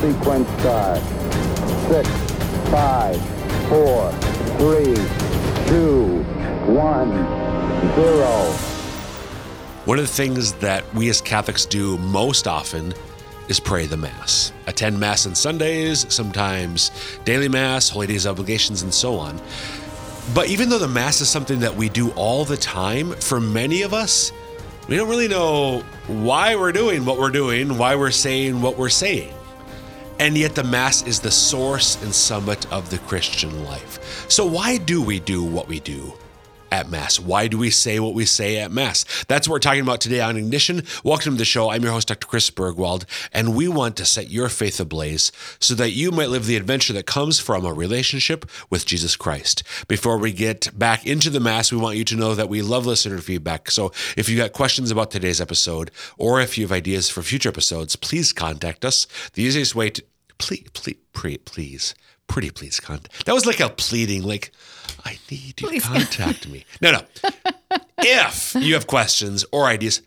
sequence start. Six, five, four, three, two, one, zero. One of the things that we as Catholics do most often is pray the Mass. Attend Mass on Sundays, sometimes daily Mass, holy days obligations, and so on. But even though the Mass is something that we do all the time, for many of us, we don't really know why we're doing what we're doing, why we're saying what we're saying. And yet, the Mass is the source and summit of the Christian life. So, why do we do what we do? At Mass. Why do we say what we say at Mass? That's what we're talking about today on Ignition. Welcome to the show. I'm your host, Dr. Chris Burgwald, and we want to set your faith ablaze so that you might live the adventure that comes from a relationship with Jesus Christ. Before we get back into the Mass, we want you to know that we love listener feedback. So if you've got questions about today's episode, or if you have ideas for future episodes, please contact us. The easiest way to please, please, please, pretty please contact. That was like a pleading, like, I need you to contact me. No, no. if you have questions or ideas,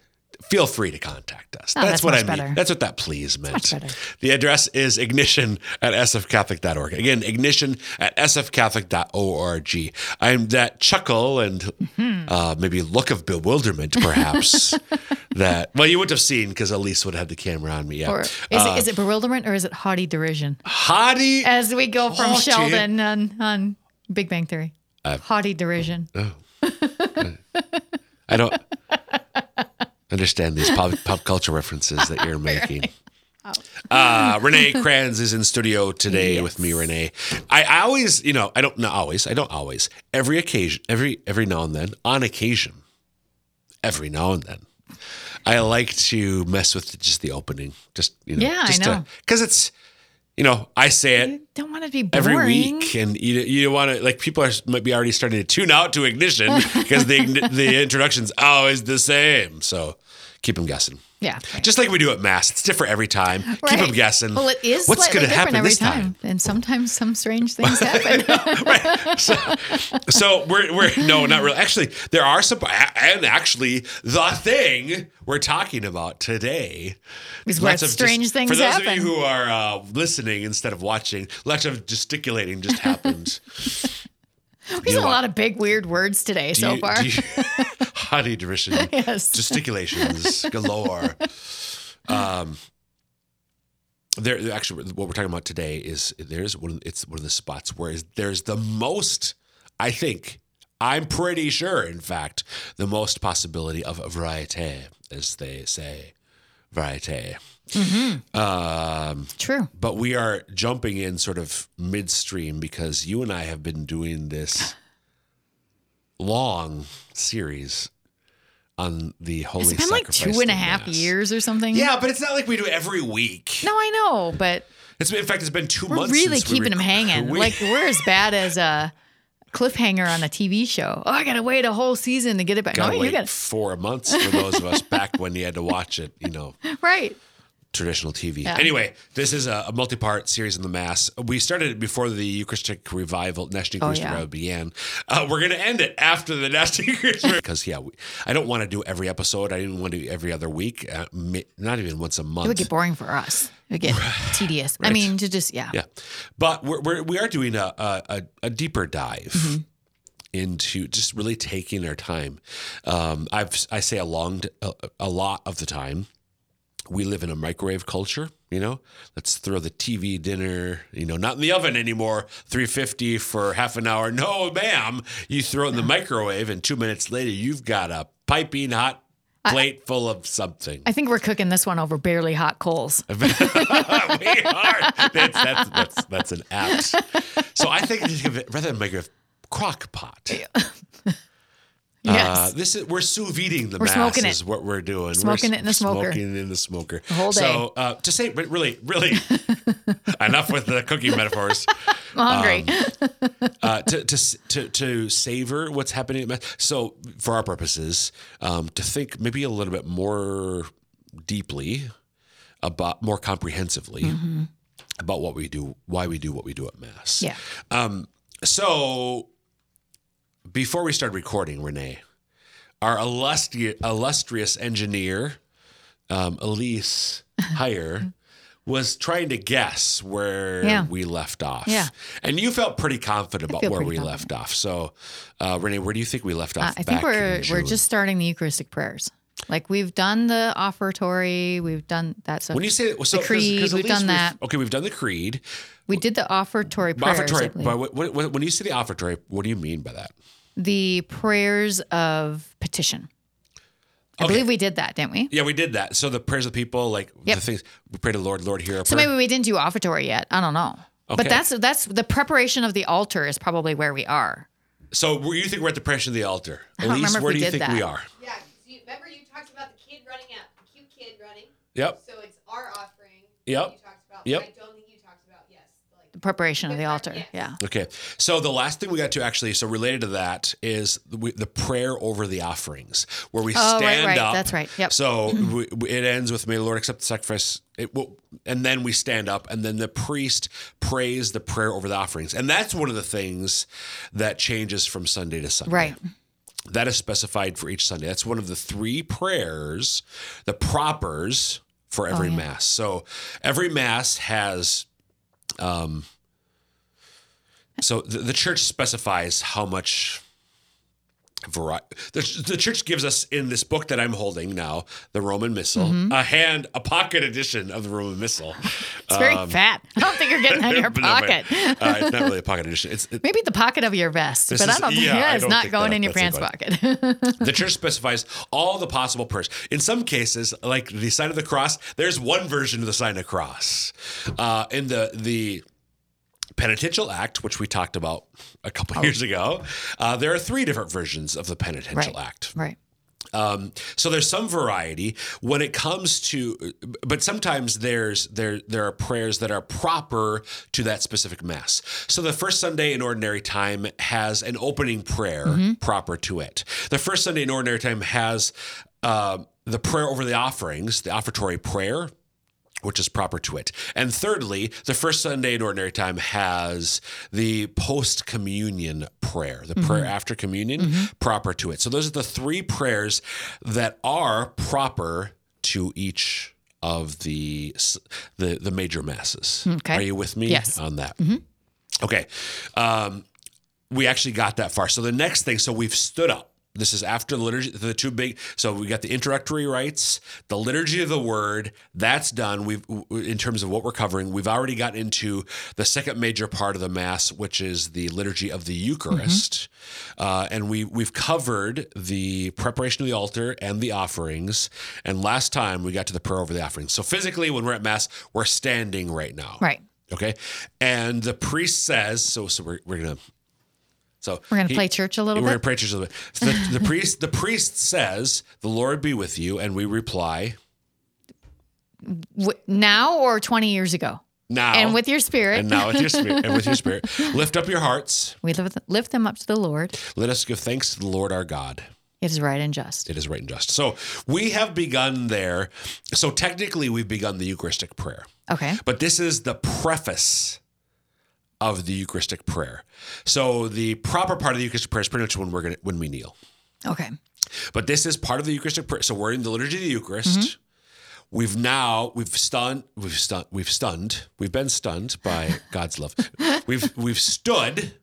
feel free to contact us. Oh, that's, that's what I mean. better. That's what that please meant. The address is ignition at sfcatholic.org. Again, ignition at sfcatholic.org. I'm that chuckle and Mm-hmm. uh, maybe look of bewilderment, perhaps, that, well, you wouldn't have seen because Elise would have had the camera on me. Yeah. Or is, Uh, it, is it bewilderment or is it haughty derision? Haughty. As we go from Haughty. Sheldon on, on Big Bang Theory. Uh, haughty derision. Oh. I don't understand these pop, pop culture references that you're making. Uh, Renae Kranz is in studio today with me, Renae. I, I always, you know, I don't not always, I don't always. Every occasion, every every now and then, on occasion, every now and then, I like to mess with just the opening, just you know, Yeah, I just know. because it's, you know, I say it You don't want to be boring. every week, and you you don't want to like people are might be already starting to tune out to ignition because the the introduction's always the same. So keep them guessing. Yeah. Just like we do at mass, it's different every time. Keep them guessing. Well, it is What's going to different happen every this time? And sometimes some strange things happen. right. So, so we're we're no, not really. Actually, there are some, and actually, the thing we're talking about today Is lots of just- strange things For those happen. of you who are uh, listening instead of watching, lots of gesticulating just happened. There's a lot of big, weird words today so you- far. you- Hottie derision, Yes. gesticulations galore. Um, there actually, what we're talking about today is there's one. It's one of the spots where is- there's the most. I think I'm pretty sure, in fact, the most possibility of variety, as they say, variety. Um, True. but we are jumping in sort of midstream because you and I have been doing this long series on the holy It's been like sacrifice two and a half Mass. years or something. Yeah, but it's not like we do it every week. No, I know, but It's in fact it's been 2 we're months. really since we keeping them hanging. we- like we're as bad as a cliffhanger on a TV show. Oh, I gotta wait a whole season to get it back. gotta no, wait you got four months for those of us back when you had to watch it. You know, right. Traditional TV. Yeah. Anyway, this is a, a multi-part series on the Mass. We started it before the Eucharistic Revival, National Oh, Eucharistic yeah. Revival began. Uh, we're going to end it after the National Eucharistic because yeah, we, I don't want to do every episode. I didn't want to do every other week. Uh, not even once a month. It would get boring for us. It would get tedious. I mean, to just yeah. Yeah, but we're, we're we are doing a a, a, a deeper dive Mm-hmm. into just really taking our time. Um, I've I say a long a, a lot of the time. We live in a microwave culture, you know. Let's throw the TV dinner, you know, not in the oven anymore. Three fifty for half an hour. No, ma'am. You throw it in the microwave, and two minutes later, you've got a piping hot plate full of something. I think we're cooking this one over barely hot coals. we are. That's, that's, that's, that's an apt. So I think think of it rather than make a crock pot. Uh, Yes. this is we're sous videing the We're mass smoking is it. what we're doing. Smoking we're it in the smoker. Smoking it in the smoker. The whole So uh, to say, but really, really, enough with the cooking metaphors. I'm hungry. uh, to, to to to savor what's happening. So, for our purposes, um, to think maybe a little bit more deeply about, more comprehensively about what we do, why we do what we do at Mass. yeah. So, before we started recording, Renae, our illustri- illustrious engineer, um, Elise Heyer, was trying to guess where Yeah. we left off. Yeah. And you felt pretty confident about where we left off. So, uh, Renae, where do you think we left off? Uh, I think we're we're just starting the Eucharistic prayers. Like we've done the offertory, we've done that stuff. When you say so, 'cause- creed, 'cause at we've least done that. Okay, we've done the creed. we did the offertory prayers. Offertory. But what, what, what- when you say the offertory, what do you mean by that? the prayers of petition. I Okay. believe we did that, didn't we? Yeah, we did that. So the prayers of people, like Yep. the things we pray to the Lord, Lord, hear our So prayer. maybe we didn't do offertory yet. I don't know. Okay. But that's that's the preparation of the altar is probably where we are. so you think we're at the preparation of the altar? At don't Elise, remember if where we do you did think we are? Yeah, 'cause you, remember you talked about the kid running out, the cute kid running. Yep. So it's our offering. Yep. You talked about. Yep. I don't think you talked about yes, like The preparation of the Yes. altar. Yeah. Okay. So the last thing we got to actually, so related to that is the, the prayer over the offerings, where we Oh, stand right. up. That's right. Yep. So we, we- it ends with "May the Lord accept the sacrifice," it will, and then we stand up, and then the priest prays the prayer over the offerings, and that's one of the things that changes from Sunday to Sunday. Right. That is specified for each Sunday. That's one of the three prayers, the propers for every Oh, yeah. mass. So every mass has. Um, so the, the church specifies how much variety. The, the church gives us in this book that I'm holding now, the Roman Missal, Mm-hmm. a hand, a pocket edition of the Roman Missal. It's very fat. I don't think you're getting that in your Um, But no, pocket. uh, it's not really a pocket edition. It's, it, Maybe the pocket of your vest, but I is- don't yeah, yeah, I it's not going that- in your pants pocket. the church specifies all the possible prayers. In some cases, like the sign of the cross, there's one version of the sign of the cross. Uh, in the the penitential act, which we talked about a couple years ago, uh, there are three different versions of the penitential right. act. Right. Um, so there's some variety when it comes to, but sometimes there's there there are prayers that are proper to that specific mass. So the first Sunday in ordinary time has an opening prayer proper to it. The first Sunday in ordinary time has uh, the prayer over the offerings, the offertory prayer which is proper to it. And thirdly, the first Sunday in ordinary time has the post communion prayer, the prayer mm-hmm. after communion, mm-hmm. proper to it. So those are the three prayers that are proper to each of the the, the major masses. Okay. Are you with me Yes. on that? Mm-hmm. Okay. Um, we actually got that far. So the next thing, so we've stood up. This is after the liturgy, the two big. So we got the introductory rites, the liturgy of the word. That's done. We've, in terms of what we're covering, we've already gotten into the second major part of the mass, which is the liturgy of the Eucharist, uh, and we we've covered the preparation of the altar and the offerings. And last time we got to the prayer over the offerings. So physically, when we're at mass, we're standing right now. Right. Okay. And the priest says, so so we're, we're gonna so We're gonna he- play church a little bit. we're gonna pray church a little bit. So the, the priest the priest says, The Lord be with you, and we reply, now or 20 years ago? Now And with your spirit. and now with your spirit and with your spirit. Lift up your hearts. we lift, lift them up to the Lord. Let us give thanks to the Lord our God. It is right and just. It is right and just. So we have begun there. So technically we've begun the Eucharistic prayer. Okay. But this is the preface of the Eucharistic prayer. So the proper part of the Eucharistic prayer is pretty much when we're gonna when we kneel. Okay. But this is part of the Eucharistic prayer. So we're in the liturgy of the Eucharist. Mm-hmm. We've now we've stunned we've stunned we've stunned we've been stunned by God's love. We've we've stood.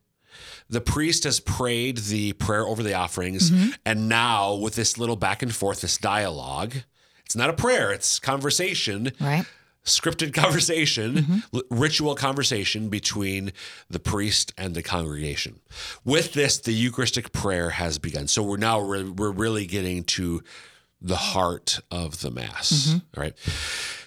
The priest has prayed the prayer over the offerings, Mm-hmm. and now with this little back and forth, this dialogue, it's not a prayer; it's conversation Right. Scripted conversation, Mm-hmm. ritual conversation between the priest and the congregation. With this, the Eucharistic prayer has begun. So we're now re- we're really getting to the heart of the mass. Mm-hmm. all right.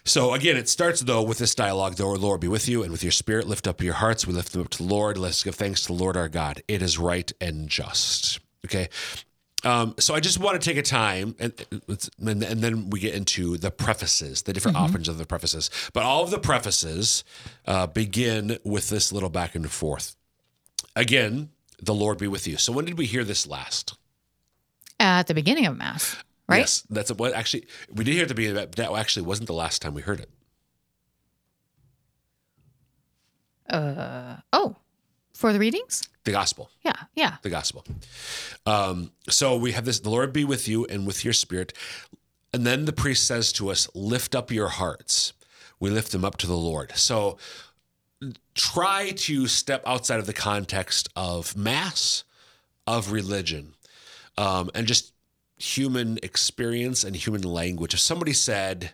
So again, it starts though with this dialogue. The Lord be with you, and with your spirit, lift up your hearts. We lift them up to the Lord. Let's give thanks to the Lord our God. It is right and just. Okay. Um, so I just want to take a time, and, and and then we get into the prefaces, the different offerings of the prefaces. But all of the prefaces uh, begin with this little back and forth. Again, the Lord be with you. So when did we hear this last? At the beginning of Mass, right? Yes, that's what actually we did hear at the beginning. But that actually wasn't the last time we heard it. Uh Oh, for the readings? The gospel. Yeah. Yeah. the gospel. Um, so we have this: the Lord be with you and with your spirit. And then the priest says to us, "Lift up your hearts." we lift them up to the Lord. So try to step outside of the context of mass, of religion, um, and just human experience and human language. If somebody said,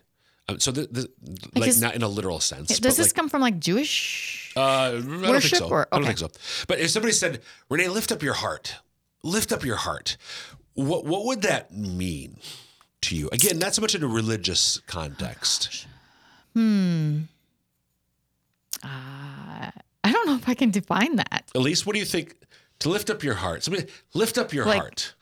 um, so the, the, like Because- not in a literal sense, Does this like, come from like Jewish? uh, I don't think worship so. or- I don't think so. But if somebody said, Renae, lift up your heart, lift up your heart, what what would that mean to you? Again, not so much in a religious context. Hmm. Uh, I don't know if I can define that. Elise, what do you think? To lift up your heart. Somebody lift up your Like- heart.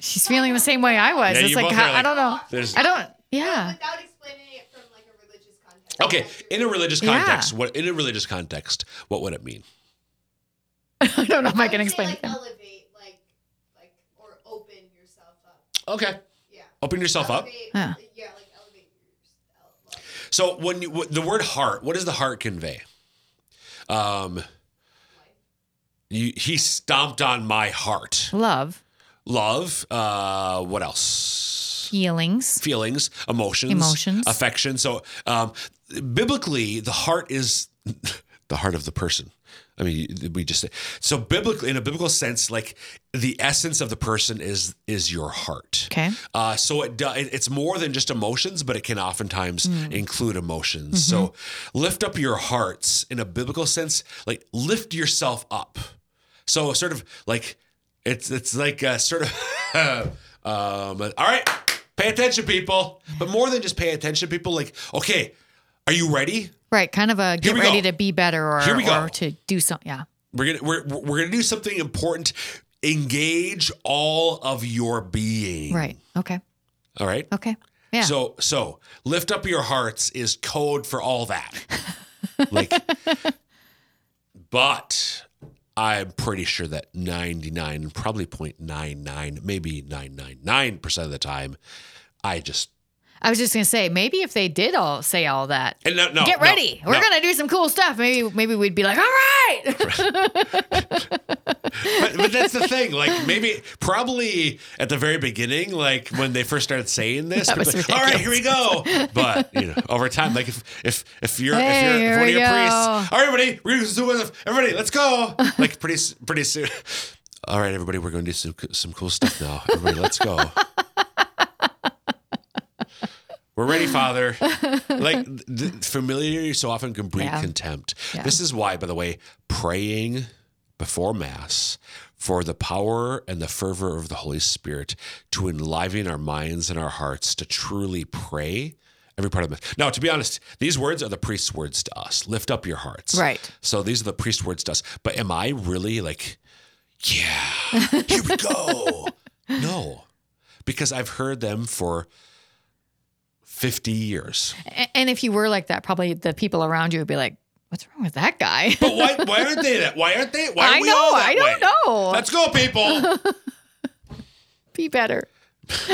She's feeling the same way I was. Yeah, it's like, how, are I don't know. There's I don't. Yeah. Without explaining it from like a religious context. okay in a religious Yeah. context. What in a religious context? What would it mean? I don't know if I can would say, explain like, it. elevate, like, like, or open yourself up. Okay, Yeah. open yourself up. Yeah. Yeah, like elevate yourself. So when you the word heart, what does the heart convey? Um, you, he stomped on my heart. Love, Love. Uh, what else? feelings. Feelings, emotions, Emotions. affection. So, um, biblically, the heart is the heart of the person. I mean, we just say so. Biblically, in a biblical sense, like the essence of the person is is your heart. Okay. Uh, so it, do, it it's more than just emotions, but it can oftentimes include emotions. So lift up your hearts in a biblical sense, like lift yourself up. So sort of like it's it's like a sort of um, all right, pay attention, people. But more than just pay attention, people. Like okay, are you ready? Right. Kind of a get ready go. to be better or, Here we go. or to do something. Yeah. We're gonna we're we're gonna do something important. Engage all of your being. Right. Okay. All right. Okay. Yeah. So so lift up your hearts is code for all that. like but I'm pretty sure that 99 probably 0.99 maybe 999% of the time I just I was just gonna say maybe if they did all say all that. and no, no Get no, ready. We're no. gonna do some cool stuff. Maybe maybe we'd be like, all right. but, but that's the thing. Like maybe, probably at the very beginning, like when they first started saying this, That was like, all right, here we go. But you know, over time, like if if if you're if you're if one of your go. priests, all right, everybody, we're gonna do it. Everybody, let's go. Like pretty pretty soon. All right, everybody, we're going to do some some cool stuff now. Everybody, let's go. We're ready, Father. Like the familiarity so often can breed Yeah. contempt. Yeah. This is why, by the way, praying before Mass for the power and the fervor of the Holy Spirit to enliven our minds and our hearts to truly pray every part of the Mass. Now, to be honest, these words are the priest's words to us. Lift up your hearts. Right. So these are the priest's words to us. But am I really like, yeah, here we go? no, because I've heard them for 50 years. And if you were like that, probably the people around you would be like, "What's wrong with that guy?" But why, why aren't they that? Why aren't they? Why are I we know. all that I don't way? know. Let's go, people. be better.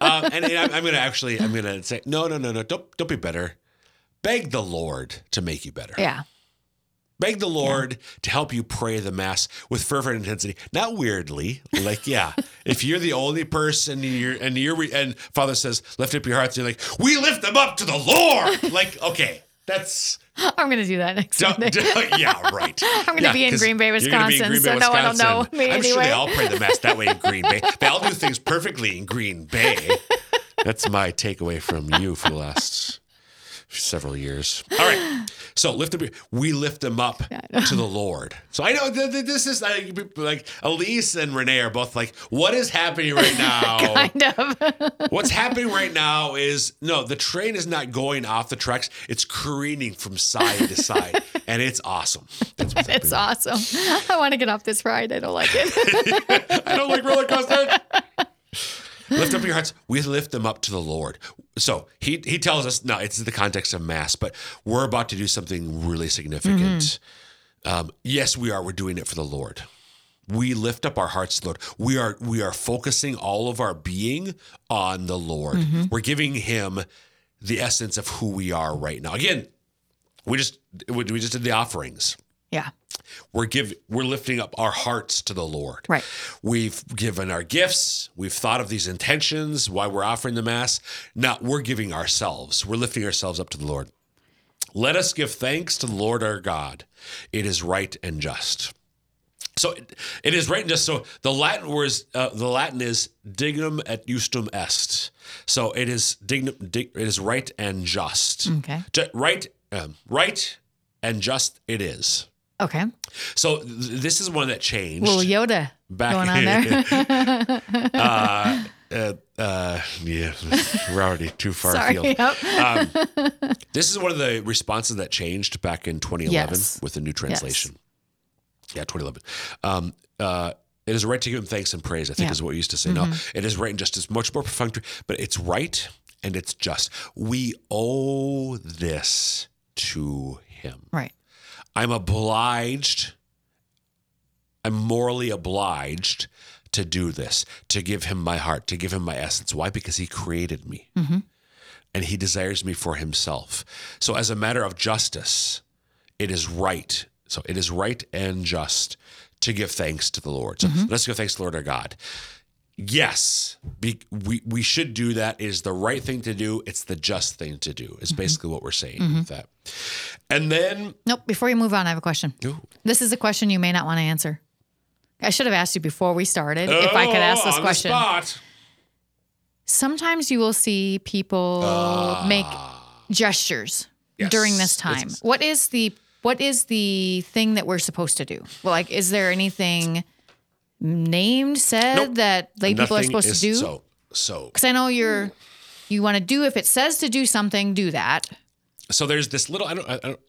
um, and, and I'm, I'm going to actually, I'm going to say, no, no, no, no. Don't, don't be better. Beg the Lord to make you better. Yeah. Beg the Lord to help you pray the Mass with fervent intensity, not weirdly. Like, yeah, if you're the only person, and you're and you're and Father says, lift up your hearts. You're like, we lift them up to the Lord. Like, okay, that's I'm gonna do that next don't- yeah, right. I'm gonna be in Green Bay, Wisconsin, so no one will know me I'm sure they all pray the Mass that way in Green Bay. They all do things perfectly in Green Bay. That's my takeaway from you for the last several years. All right. So lift them. We lift them up to the Lord. So I know th- th- this is like, like Elise and Renae are both like, what is happening right now? kind of. What's happening right now is no, the train is not going off the tracks. It's careening from side to side, and it's awesome. That's what's it's happening. awesome. I want to get off this ride. I don't like it. I don't like roller coasters. lift up your hearts. We lift them up to the Lord. So he he tells us no, it's in the context of mass, but we're about to do something really significant. Um, yes, we are. We're doing it for the Lord. We lift up our hearts to the Lord. We are we are focusing all of our being on the Lord. We're giving Him the essence of who we are right now. Again, we just we just did the offerings. Yeah. We're give we're lifting up our hearts to the Lord. Right. We've given our gifts. We've thought of these intentions, why we're offering the mass. Now we're giving ourselves. We're lifting ourselves up to the Lord. Let us give thanks to the Lord our God. It is right and just. So it, it is right and just. So the Latin words, uh, the Latin is dignum et justum est. So it is dignum, dig, it is right and just. Okay. Right, um, right and just. It is. Okay. So th- this is one that changed. Little Yoda Back- going on there. uh, uh, uh, yeah, we're already too far Sorry. afield. Yep. This is one of the responses that changed back in 2011 Yes. with the new translation. Yes. Yeah, 2011. Um, uh, it is right to give him thanks and praise, I think Yeah. Mm-hmm. is what we used to say. No, it is right and just as much more perfunctory, but it's right and it's just. We owe this to him. Right. I'm obliged, I'm morally obliged to do this, to give him my heart, to give him my essence. Why? Because he created me mm-hmm. and he desires me for himself. So, as a matter of justice, it is right. So, it is right and just to give thanks to the Lord. So, mm-hmm. let's give thanks to the Lord our God. Yes, be, we, we should do that. It is the right thing to do. It's the just thing to do, is mm-hmm. basically what we're saying mm-hmm. with that. And then, Nope. Before you move on, I have a question. Ooh. This is a question you may not want to answer. I should have asked you before we started if I could ask Oh, this question. Sometimes you will see people ah. make gestures. Yes. during this time. It's- What is the what is the thing that we're supposed to do? Well, like, is there anything named said Nope. that lay people are supposed to do? So, so, Because I know you're you want to do if it says to do something, do that. so there's this little. I don't. I don't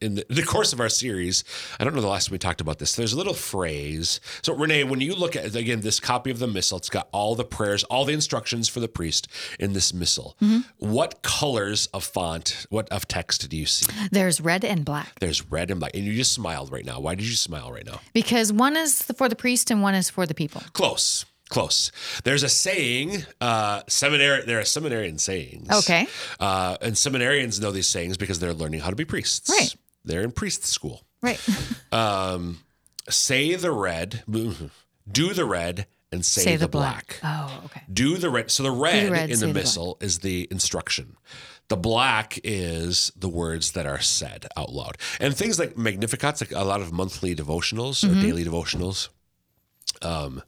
in the, the course of our series, I don't know the last time we talked about this. There's a little phrase. So Renae, when you look at again this copy of the missal, it's got all the prayers, all the instructions for the priest in this missal. Mm-hmm. What colors of font, what of text do you see? There's red and black There's red and black, and you just smiled right now. Why did you smile right now? because one is for the priest and one is for the people. Close. Close. There's a saying, uh, seminary. There are seminarian sayings. Okay. Uh, and seminarians know these sayings because they're learning how to be priests. Right. They're in priest school. Right. Say the red, do the red, and say, the, black. Oh, okay. Do the red. So the red, red, in say the the missal is the instruction. The black is the words that are said out loud. And things like Magnificats, like a lot of monthly devotionals Mm-hmm. or daily devotionals. Um,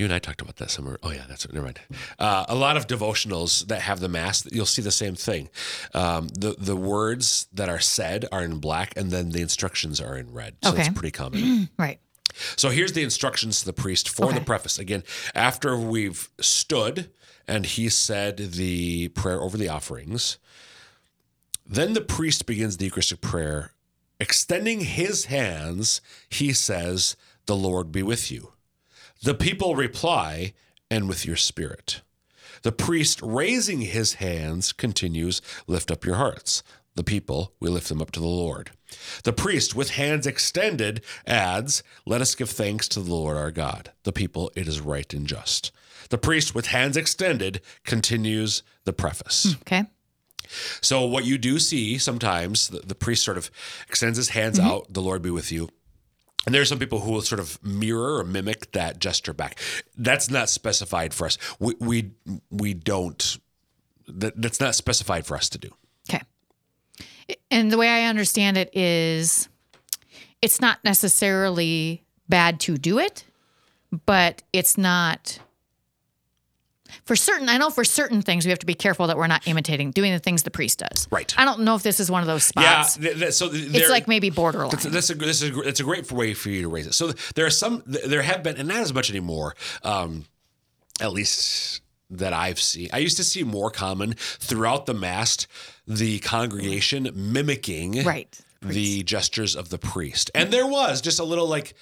you and I talked about that somewhere. Oh yeah, that's never mind. Uh, a lot of devotionals that have the mass, you'll see the same thing. Um, the the words that are said are in black, and then the instructions are in red. So Okay. that's pretty common. Right. So here's the instructions to the priest for the preface. Again, after we've stood and he said the prayer over the offerings, then the priest begins the Eucharistic prayer. Extending his hands, he says, The Lord be with you. The people reply, And with your spirit. The priest, raising his hands, continues, Lift up your hearts. The people, we lift them up to the Lord. The priest, with hands extended, adds, Let us give thanks to the Lord our God. The people, it is right and just. The priest, with hands extended, continues the preface. Okay. So, what you do see sometimes, the, the priest sort of extends his hands Mm-hmm. out, the Lord be with you. And there are some people who will sort of mirror or mimic that gesture back. That's not specified for us. We we, we don't. That, that's not specified for us to do. Okay. And the way I understand it is it's not necessarily bad to do it, but it's not for certain I know for certain things we have to be careful that we're not imitating doing the things the priest does. Right. I don't know if this is one of those Yeah. spots. th- th- so th- it's like maybe borderline. That's, that's a this is a, it's a great way for you to raise it. So there are some there have been and not as much anymore. Um, at least that I've seen. I used to see more common throughout the mass the congregation mimicking Right. The gestures of the priest, and there was just a little like.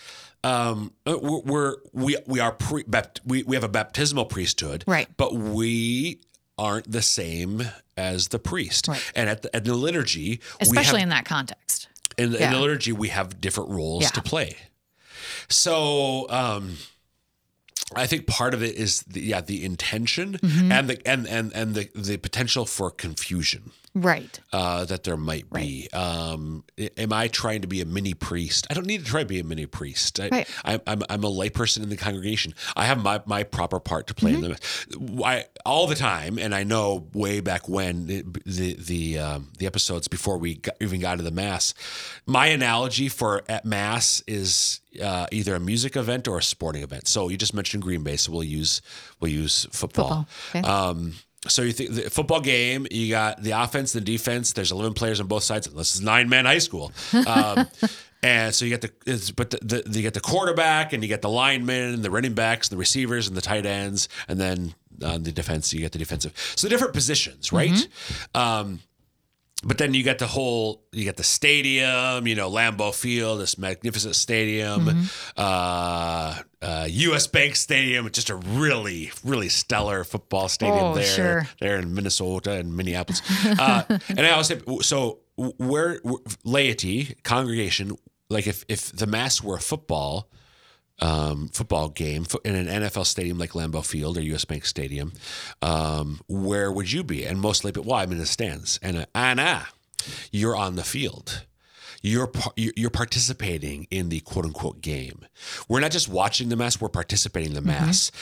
Um, uh, we're, we're we we are pre, bapt, we we have a baptismal priesthood, Right. But we aren't the same as the priest, Right. and at the, at the liturgy, we have Especially in that context. in, in the liturgy we have different roles Yeah. to play so um I think part of it is the, yeah the intention Mm-hmm. and the and and and the the potential for confusion. Right. uh, that there might be. Um, am I trying to be a mini priest? I don't need to try to be a mini priest. I, Right. I, I'm, I'm a layperson in the congregation. I have my, my proper part to play in Mm-hmm. the I, all the time, and I know way back when the the the, um, the episodes before we got, even got to the mass. My analogy for at mass is uh, either a music event or a sporting event. So you just mentioned Green Bay, so we'll use we'll use football. Football. Okay. Um, so you think the football game, you got the offense, the defense. There's 11 players on both sides. This is nine man high school. Um, and so you get the, it's, but the, the, you get the quarterback and you get the linemen, the running backs, the receivers, and the tight ends, and then on the defense you get the defensive. So different positions, right? Um, but then you got the whole, you got the stadium, you know, Lambeau Field, this magnificent stadium, uh, uh, U.S. Bank Stadium, just a really, really stellar football stadium Oh, there, sure. there in Minnesota and Minneapolis. Uh, and I always say, so where, where laity, congregation, like if if the mass were a football, um, football game in an NFL stadium like Lambeau Field or US Bank Stadium, um, where would you be? And mostly, but well, I'm in the stands, and uh, Anna, you're on the field. You're you're participating in the quote unquote game. We're not just watching the mass; we're participating in the mass.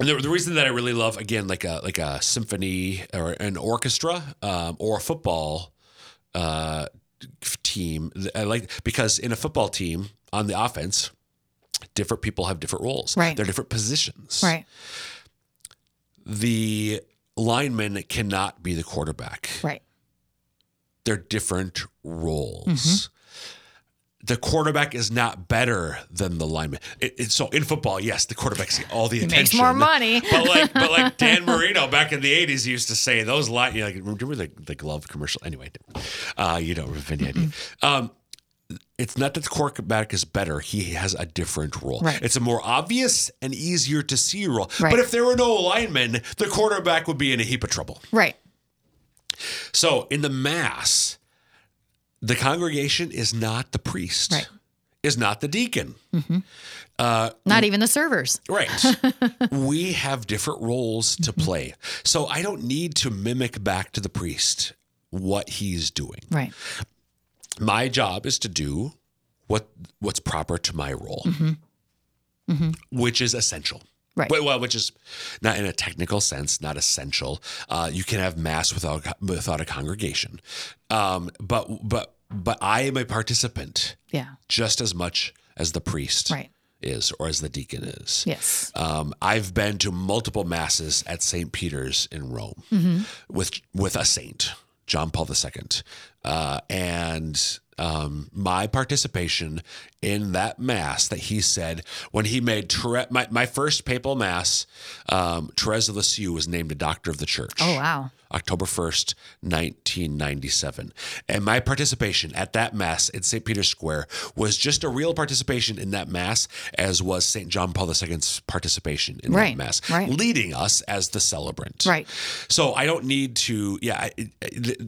And the, the reason that I really love again, like a like a symphony or an orchestra um, or a football uh, team, I like because in a football team on the offense, different people have different roles. Right. They're different positions. Right. The lineman cannot be the quarterback. Right. They're different roles. Mm-hmm. The quarterback is not better than the lineman. It, it- so in football, yes, the quarterback quarterback's all the He attention. makes more money. but like, but like Dan Marino back in the '80s used to say, those line, you know, like, remember the, the glove commercial? Anyway, uh, you don't have any idea. Um, it's not that the quarterback is better; he has a different role. Right. It's a more obvious and easier to see role. Right. But if there were no linemen, the quarterback would be in a heap of trouble. Right. So in the mass, the congregation is not the priest, Right. is not the deacon. Mm-hmm. Uh, not even the servers. Right. we have different roles to mm-hmm. play. So I don't need to mimic back to the priest what he's doing. Right. My job is to do what what's proper to my role, mm-hmm. which is essential. Right. Well, which is not in a technical sense, not essential. Uh, you can have mass without without a congregation, um, but but but I am a participant Yeah. just as much as the priest Right. is or as the deacon is. Yes. Um, I've been to multiple masses at St. Peter's in Rome Mm-hmm. with with a saint, John Paul II, uh, and um, my participation in that mass that he said when he made Therese, my, my first papal mass, um, Therese of Lisieux was named a doctor of the church. Oh wow. October 1st, 1997. And my participation at that Mass in St. Peter's Square was just a real participation in that Mass, as was St. John Paul II's participation in Right, that Mass, right. leading us as the celebrant. Right. So I don't need to, yeah, I, th-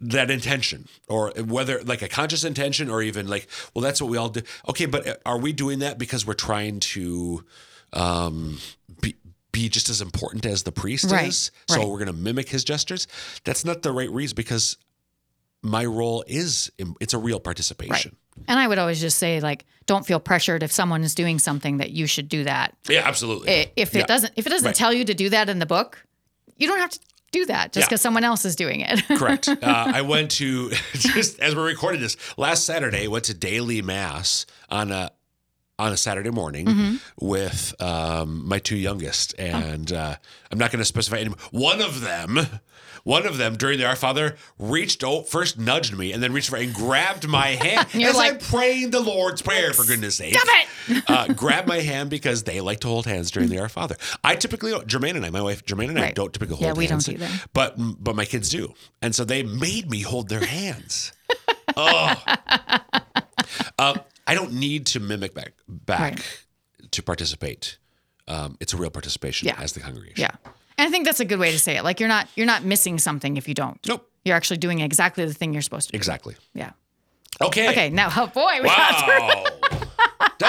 that intention or whether like a conscious intention or even like, well, that's what we all do. Okay, but are we doing that because we're trying to um, be, be just as important as the priest Right, is? So right. we're going to mimic his gestures? That's not the right reason because my role is, it's a real Right. participation. And I would always just say like, don't feel pressured if someone is doing something that you should do that. Yeah, absolutely. If it Yeah. doesn't, if it doesn't Right. tell you to do that in the book, you don't have to do that just Yeah. because someone else is doing it. Correct. Uh, I went to just as we're recording this last Saturday. Went to daily mass on a on a Saturday morning Mm-hmm. with um, my two youngest, and uh, I'm not going to specify any. One of them, one of them during the Our Father reached out first, nudged me, and then reached for and grabbed my hand as like, I'm praying the Lord's prayer. For goodness' sake, Stop it! uh, grab my hand because they like to hold hands during the Our Father. I typically don't. Jermaine and I, my wife Jermaine and I, don't typically hold Yeah, we don't hands. either. But but my kids do, and so they made me hold their hands. oh, uh, I don't need to mimic back back Right. to participate. Um, it's a real participation Yeah. as the congregation. yeah. And I think that's a good way to say it. Like you're not you're not missing something if you don't. Nope. You're actually doing exactly the thing you're supposed to do. Exactly. Yeah. Okay. Okay. Now, oh boy, we got through.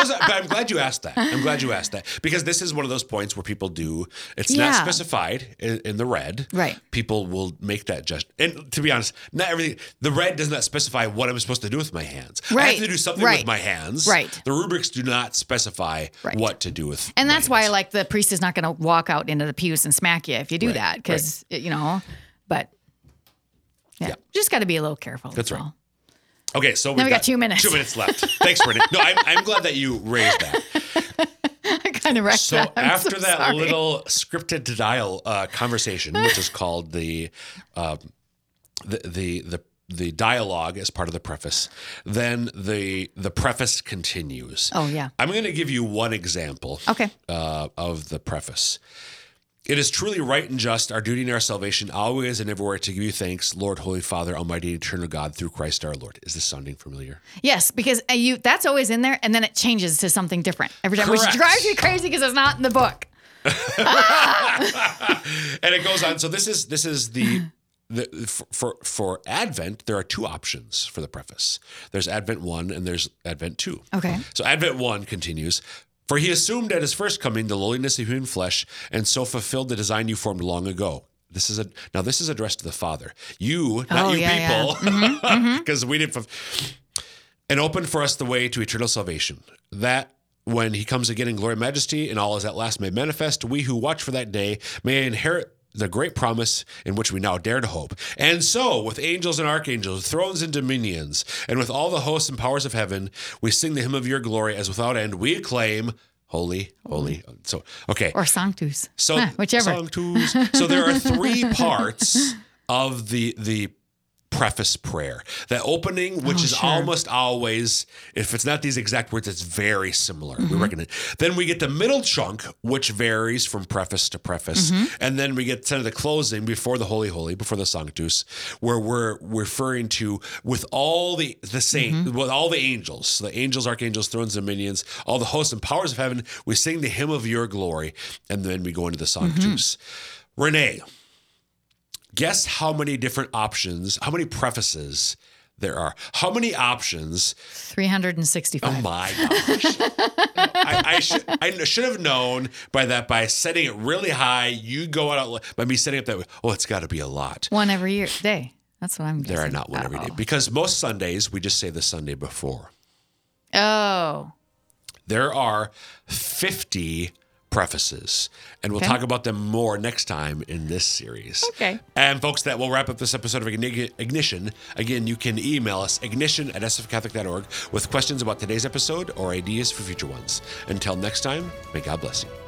Was, but I'm glad you asked that. I'm glad you asked that because this is one of those points where people do. It's not specified in, in the red. Right. People will make that just. And to be honest, not everything. The red does not specify what I'm supposed to do with my hands. Right. I have to do something Right. with my hands. Right. The rubrics do not specify Right. what to do with. And that's why, hands. like, the priest is not going to walk out into the pews and smack you if you do Right, that, because you know. But yeah, Yeah. just got to be a little careful. That's right. all. Okay, so we got two minutes. Two minutes left. Thanks, Brittany. No, I'm, I'm glad that you raised that. I kind of wrecked So that. After so that sorry. little scripted dial uh, conversation, which is called the, um, the the the the dialogue as part of the preface, then the the preface continues. Oh, yeah. I'm going to give you one example. Okay. Uh, of the preface. It is truly right and just, our duty and our salvation, always and everywhere, to give you thanks, Lord, Holy Father, Almighty, Eternal God, through Christ our Lord. Is this sounding familiar? Yes, because uh, you that's always in there, and then it changes to something different every time, Correct. which drives me crazy because it's not in the book. and it goes on. So this is this is the the for for Advent. There are two options for the preface. There's Advent one and there's Advent two. Okay. So Advent one continues. For he assumed at his first coming the lowliness of human flesh, and so fulfilled the design you formed long ago. This is a now. This is addressed to the Father. You, not Oh, you yeah, yeah. people, mm-hmm, mm-hmm. because we didn't. and opened for us the way to eternal salvation. That when he comes again in glory and majesty, and all is at last made manifest, we who watch for that day may inherit the great promise in which we now dare to hope. And so, with angels and archangels, thrones and dominions, and with all the hosts and powers of heaven, we sing the hymn of your glory as without end we acclaim, Holy, holy. So, okay. Or Sanctus. So Huh, whichever. Sanctus. So there are three parts of the the preface prayer. That opening, which Oh, is sure. almost always, if it's not these exact words, it's very similar. Mm-hmm. We reckon it. Then we get the middle chunk, which varies from preface to preface, Mm-hmm. and then we get kind of the closing before the Holy Holy, before the Sanctus, where we're referring to with all the the saint, Mm-hmm. with all the angels, the angels, archangels, thrones, and minions, all the hosts and powers of heaven. We sing the hymn of your glory, and then we go into the Sanctus. Mm-hmm. Renae, guess how many different options, how many prefaces there are? How many options? 365. Oh my gosh. I, I, should, I should have known by that by setting it really high. You go out by me setting up that way. Oh, it's got to be a lot. One every year day. That's what I'm guessing. There are not one every day because most Sundays we just say the Sunday before. Oh. There are 50 prefaces, and we'll Okay. talk about them more next time in this series. Okay. And folks, that will wrap up this episode of Ignition. Again, you can email us ignition at sfcatholic.org with questions about today's episode or ideas for future ones. Until next time, may God bless you.